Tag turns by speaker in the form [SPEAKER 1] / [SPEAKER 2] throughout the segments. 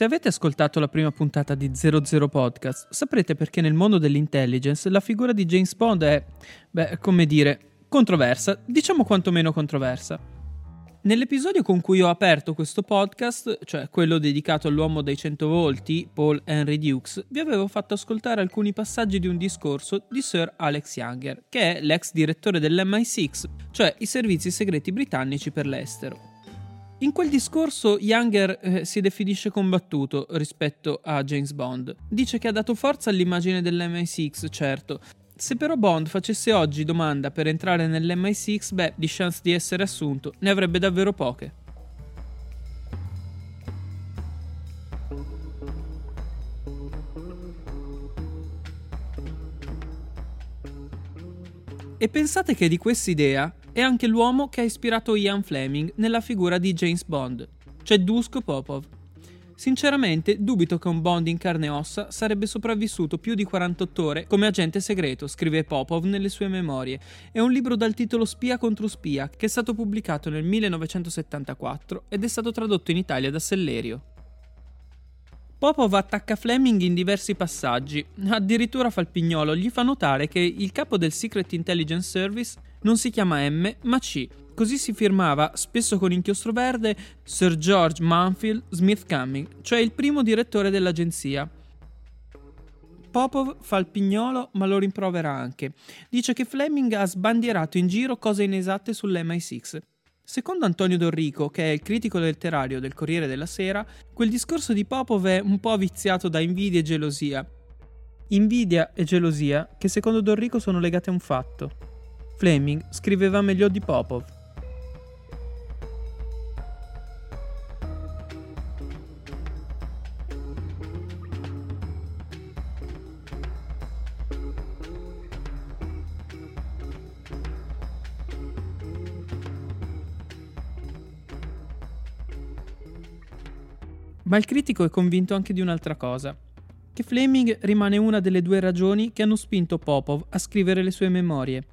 [SPEAKER 1] Se avete ascoltato la prima puntata di 00 Podcast, saprete perché nel mondo dell'intelligence la figura di James Bond è, beh, come dire, controversa, diciamo quantomeno controversa. Nell'episodio con cui ho aperto questo podcast, cioè quello dedicato all'uomo dei 100 volti, Paul Henry Dukes, vi avevo fatto ascoltare alcuni passaggi di un discorso di Sir Alex Younger, che è l'ex direttore dell'MI6, cioè i servizi segreti britannici per l'estero. In quel discorso Younger eh, si definisce combattuto rispetto a James Bond. Dice che ha dato forza all'immagine dell'MI6, certo. Se però Bond facesse oggi domanda per entrare nell'MI6, beh, di chance di essere assunto ne avrebbe davvero poche. E pensate che di quest'idea è anche l'uomo che ha ispirato Ian Fleming nella figura di James Bond, cioè Dusko Popov. Sinceramente, dubito che un Bond in carne e ossa sarebbe sopravvissuto più di 48 ore come agente segreto, scrive Popov nelle sue memorie. È un libro dal titolo Spia contro spia, che è stato pubblicato nel 1974 ed è stato tradotto in Italia da Sellerio. Popov attacca Fleming in diversi passaggi, addirittura Falpignolo gli fa notare che il capo del Secret Intelligence Service non si chiama M ma C. Così si firmava, spesso con inchiostro verde, Sir George Manfield Smith Cumming, cioè il primo direttore dell'agenzia. Popov fa il pignolo, ma lo rimprovera anche. Dice che Fleming ha sbandierato in giro cose inesatte sull'MI6. Secondo Antonio Dorrico, che è il critico letterario del Corriere della Sera, quel discorso di Popov è un po' viziato da invidia e gelosia. Invidia e gelosia che secondo Dorrico sono legate a un fatto. Fleming scriveva meglio di Popov. Ma il critico è convinto anche di un'altra cosa, che Fleming rimane una delle due ragioni che hanno spinto Popov a scrivere le sue memorie.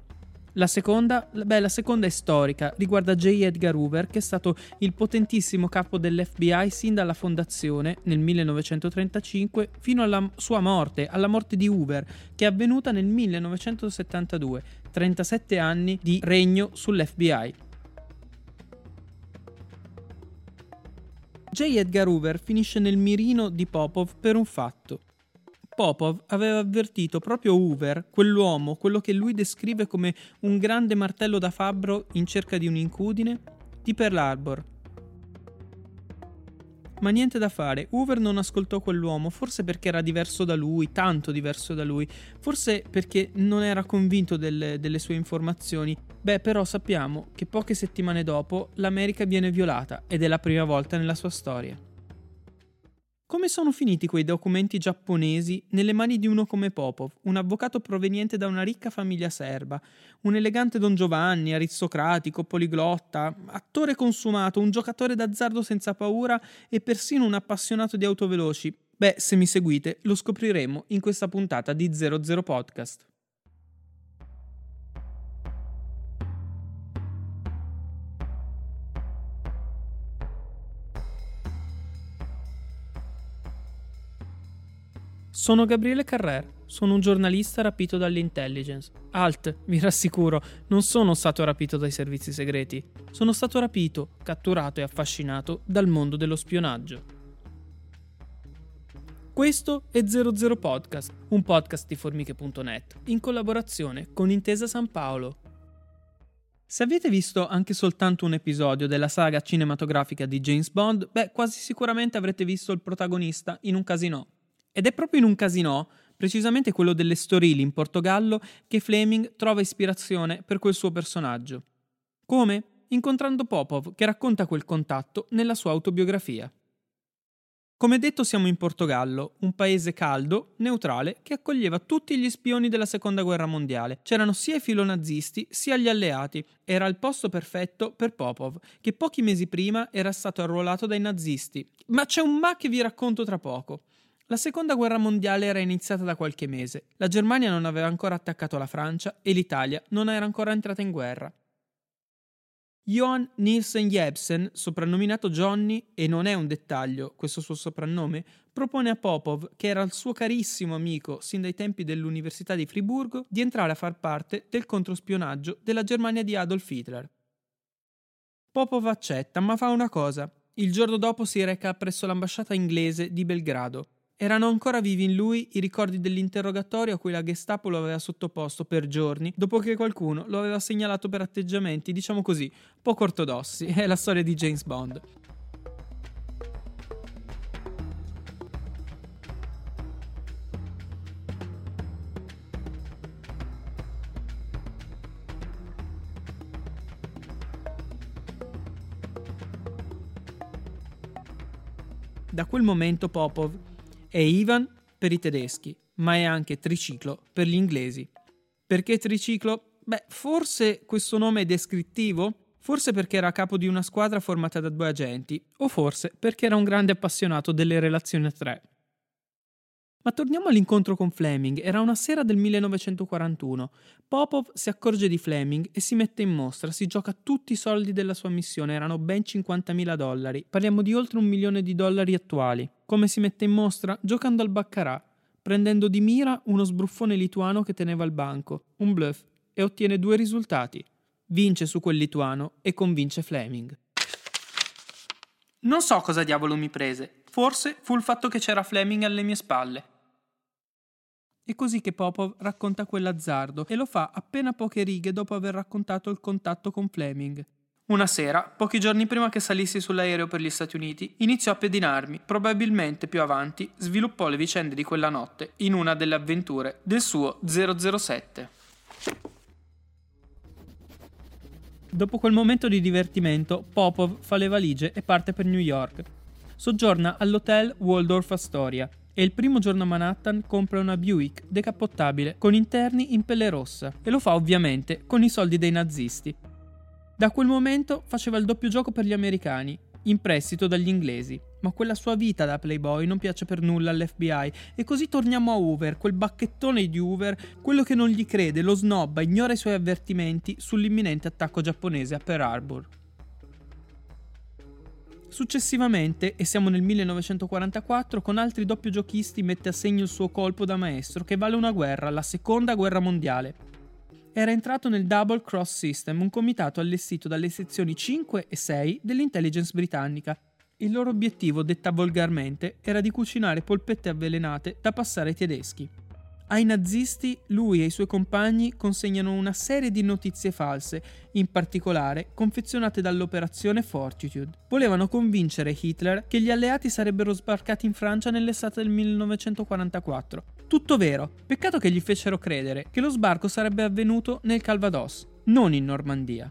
[SPEAKER 1] La seconda, beh, la seconda è storica, riguarda J. Edgar Hoover, che è stato il potentissimo capo dell'FBI sin dalla fondazione nel 1935 fino alla sua morte, alla morte di Hoover, che è avvenuta nel 1972, 37 anni di regno sull'FBI. J. Edgar Hoover finisce nel mirino di Popov per un fatto. Popov aveva avvertito proprio Hoover, quell'uomo, quello che lui descrive come un grande martello da fabbro in cerca di un'incudine, di Pearl Harbor. Ma niente da fare, Hoover non ascoltò quell'uomo, forse perché era diverso da lui, tanto diverso da lui, forse perché non era convinto delle, delle sue informazioni. Beh, però sappiamo che poche settimane dopo l'America viene violata ed è la prima volta nella sua storia. Come sono finiti quei documenti giapponesi nelle mani di uno come Popov, un avvocato proveniente da una ricca famiglia serba, un elegante Don Giovanni, aristocratico, poliglotta, attore consumato, un giocatore d'azzardo senza paura e persino un appassionato di auto veloci? Beh, se mi seguite, lo scopriremo in questa puntata di 00 Podcast. Sono Gabriele Carrer, sono un giornalista rapito dall'intelligence. Alt, vi rassicuro, non sono stato rapito dai servizi segreti. Sono stato rapito, catturato e affascinato dal mondo dello spionaggio. Questo è 00 Podcast, un podcast di formiche.net, in collaborazione con Intesa San Paolo. Se avete visto anche soltanto un episodio della saga cinematografica di James Bond, beh, quasi sicuramente avrete visto il protagonista in un casino. Ed è proprio in un casino, precisamente quello dell'Estoril in Portogallo, che Fleming trova ispirazione per quel suo personaggio. Come? Incontrando Popov, che racconta quel contatto nella sua autobiografia. Come detto siamo in Portogallo, un paese caldo, neutrale, che accoglieva tutti gli spioni della seconda guerra mondiale. C'erano sia i filonazisti sia gli alleati. Era il posto perfetto per Popov, che pochi mesi prima era stato arruolato dai nazisti. Ma c'è un ma che vi racconto tra poco. La seconda guerra mondiale era iniziata da qualche mese. La Germania non aveva ancora attaccato la Francia e l'Italia non era ancora entrata in guerra. Johan Nielsen Jebsen, soprannominato Johnny, e non è un dettaglio questo suo soprannome, propone a Popov, che era il suo carissimo amico sin dai tempi dell'Università di Friburgo, di entrare a far parte del controspionaggio della Germania di Adolf Hitler. Popov accetta, ma fa una cosa. Il giorno dopo si reca presso l'ambasciata inglese di Belgrado erano ancora vivi in lui i ricordi dell'interrogatorio a cui la Gestapo lo aveva sottoposto per giorni, dopo che qualcuno lo aveva segnalato per atteggiamenti, diciamo così, poco ortodossi. È la storia di James Bond. Da quel momento Popov è Ivan per i tedeschi, ma è anche triciclo per gli inglesi. Perché triciclo? Beh, forse questo nome è descrittivo? Forse perché era capo di una squadra formata da due agenti, o forse perché era un grande appassionato delle relazioni a tre. Ma torniamo all'incontro con Fleming. Era una sera del 1941. Popov si accorge di Fleming e si mette in mostra. Si gioca tutti i soldi della sua missione. Erano ben 50.000 dollari. Parliamo di oltre un milione di dollari attuali. Come si mette in mostra? Giocando al baccarà, prendendo di mira uno sbruffone lituano che teneva al banco. Un bluff. E ottiene due risultati. Vince su quel lituano e convince Fleming. Non so cosa diavolo mi prese. Forse fu il fatto che c'era Fleming alle mie spalle. È così che Popov racconta quell'azzardo e lo fa appena poche righe dopo aver raccontato il contatto con Fleming. Una sera, pochi giorni prima che salissi sull'aereo per gli Stati Uniti, iniziò a pedinarmi. Probabilmente più avanti sviluppò le vicende di quella notte in una delle avventure del suo 007. Dopo quel momento di divertimento, Popov fa le valigie e parte per New York. Soggiorna all'hotel Waldorf Astoria e il primo giorno a Manhattan compra una Buick decappottabile con interni in pelle rossa e lo fa ovviamente con i soldi dei nazisti. Da quel momento faceva il doppio gioco per gli americani, in prestito dagli inglesi, ma quella sua vita da playboy non piace per nulla all'FBI e così torniamo a Hoover, quel bacchettone di Hoover, quello che non gli crede, lo snobba, ignora i suoi avvertimenti sull'imminente attacco giapponese a Pearl Harbor. Successivamente, e siamo nel 1944, con altri doppio giochisti mette a segno il suo colpo da maestro che vale una guerra, la seconda guerra mondiale. Era entrato nel Double Cross System, un comitato allestito dalle sezioni 5 e 6 dell'intelligence britannica. Il loro obiettivo, detta volgarmente, era di cucinare polpette avvelenate da passare ai tedeschi. Ai nazisti lui e i suoi compagni consegnano una serie di notizie false, in particolare confezionate dall'operazione Fortitude. Volevano convincere Hitler che gli alleati sarebbero sbarcati in Francia nell'estate del 1944. Tutto vero, peccato che gli fecero credere che lo sbarco sarebbe avvenuto nel Calvados, non in Normandia.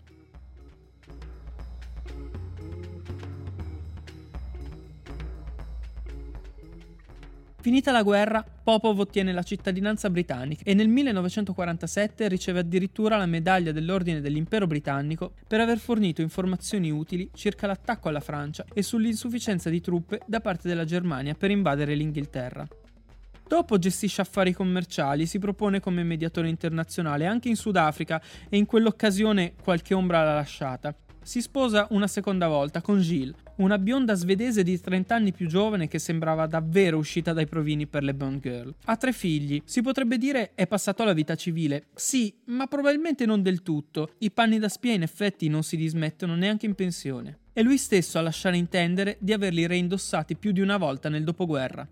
[SPEAKER 1] Finita la guerra, Popov ottiene la cittadinanza britannica e nel 1947 riceve addirittura la medaglia dell'Ordine dell'Impero britannico per aver fornito informazioni utili circa l'attacco alla Francia e sull'insufficienza di truppe da parte della Germania per invadere l'Inghilterra. Dopo gestisce affari commerciali, si propone come mediatore internazionale anche in Sudafrica e in quell'occasione qualche ombra l'ha lasciata. Si sposa una seconda volta con Gilles, una bionda svedese di 30 anni più giovane che sembrava davvero uscita dai provini per le Bond Girl. Ha tre figli, si potrebbe dire è passato alla vita civile. Sì, ma probabilmente non del tutto. I panni da spia in effetti non si dismettono neanche in pensione. È lui stesso a lasciare intendere di averli reindossati più di una volta nel dopoguerra.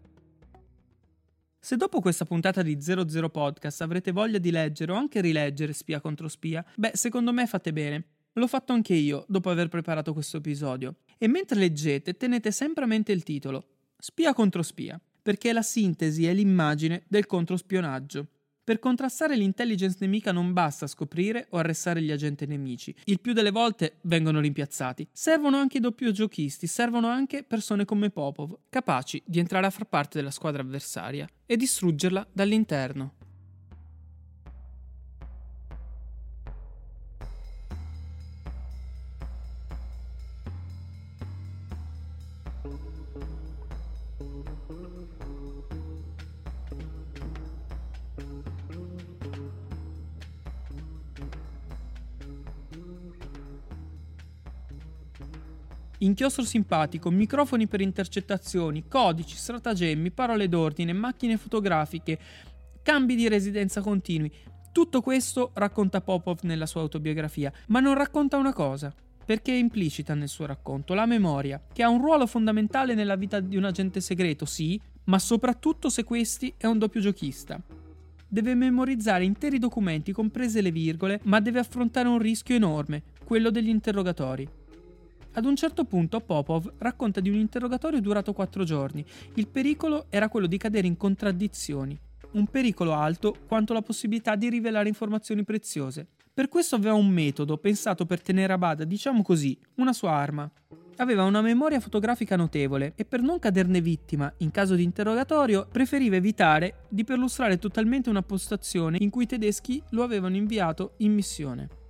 [SPEAKER 1] Se dopo questa puntata di 00 Podcast avrete voglia di leggere o anche rileggere Spia contro Spia, beh, secondo me fate bene. L'ho fatto anche io dopo aver preparato questo episodio. E mentre leggete, tenete sempre a mente il titolo: Spia contro spia, perché è la sintesi e l'immagine del controspionaggio. Per contrastare l'intelligence nemica non basta scoprire o arrestare gli agenti nemici. Il più delle volte vengono rimpiazzati. Servono anche i doppio giochisti, servono anche persone come Popov, capaci di entrare a far parte della squadra avversaria e distruggerla dall'interno. Inchiostro simpatico, microfoni per intercettazioni, codici, stratagemmi, parole d'ordine, macchine fotografiche, cambi di residenza continui. Tutto questo racconta Popov nella sua autobiografia, ma non racconta una cosa, perché è implicita nel suo racconto, la memoria, che ha un ruolo fondamentale nella vita di un agente segreto, sì, ma soprattutto se questi è un doppio giochista. Deve memorizzare interi documenti, comprese le virgole, ma deve affrontare un rischio enorme, quello degli interrogatori. Ad un certo punto Popov racconta di un interrogatorio durato quattro giorni. Il pericolo era quello di cadere in contraddizioni. Un pericolo alto quanto la possibilità di rivelare informazioni preziose. Per questo aveva un metodo pensato per tenere a bada, diciamo così, una sua arma. Aveva una memoria fotografica notevole e per non caderne vittima in caso di interrogatorio preferiva evitare di perlustrare totalmente una postazione in cui i tedeschi lo avevano inviato in missione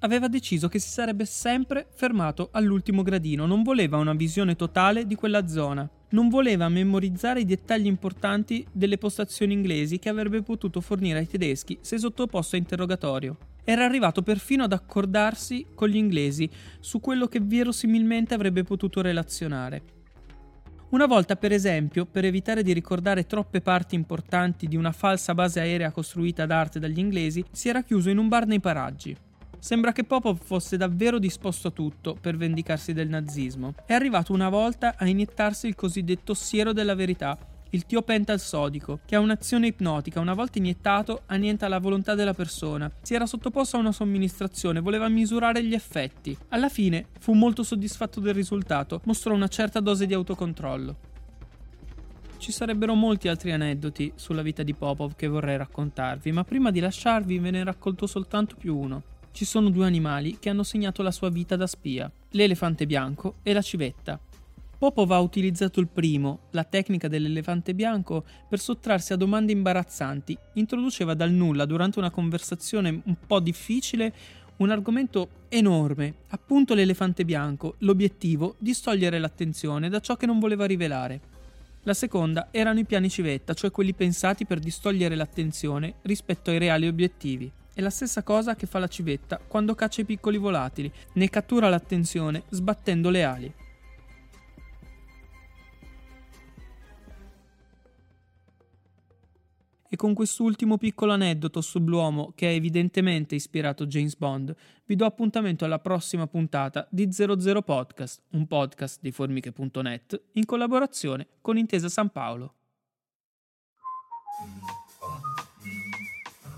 [SPEAKER 1] aveva deciso che si sarebbe sempre fermato all'ultimo gradino, non voleva una visione totale di quella zona, non voleva memorizzare i dettagli importanti delle postazioni inglesi che avrebbe potuto fornire ai tedeschi se sottoposto a interrogatorio. Era arrivato perfino ad accordarsi con gli inglesi su quello che verosimilmente avrebbe potuto relazionare. Una volta, per esempio, per evitare di ricordare troppe parti importanti di una falsa base aerea costruita ad arte dagli inglesi, si era chiuso in un bar nei paraggi. Sembra che Popov fosse davvero disposto a tutto per vendicarsi del nazismo. È arrivato una volta a iniettarsi il cosiddetto siero della verità, il tiopental sodico, che ha un'azione ipnotica, una volta iniettato annienta la volontà della persona. Si era sottoposto a una somministrazione, voleva misurare gli effetti. Alla fine fu molto soddisfatto del risultato, mostrò una certa dose di autocontrollo. Ci sarebbero molti altri aneddoti sulla vita di Popov che vorrei raccontarvi, ma prima di lasciarvi ve ne raccolto soltanto più uno ci sono due animali che hanno segnato la sua vita da spia, l'elefante bianco e la civetta. Popov ha utilizzato il primo, la tecnica dell'elefante bianco, per sottrarsi a domande imbarazzanti. Introduceva dal nulla, durante una conversazione un po' difficile, un argomento enorme, appunto l'elefante bianco, l'obiettivo distogliere l'attenzione da ciò che non voleva rivelare. La seconda erano i piani civetta, cioè quelli pensati per distogliere l'attenzione rispetto ai reali obiettivi. È la stessa cosa che fa la civetta quando caccia i piccoli volatili, ne cattura l'attenzione sbattendo le ali. E con quest'ultimo piccolo aneddoto sull'uomo che ha evidentemente ispirato James Bond, vi do appuntamento alla prossima puntata di 00 Podcast, un podcast di formiche.net in collaborazione con Intesa San Paolo.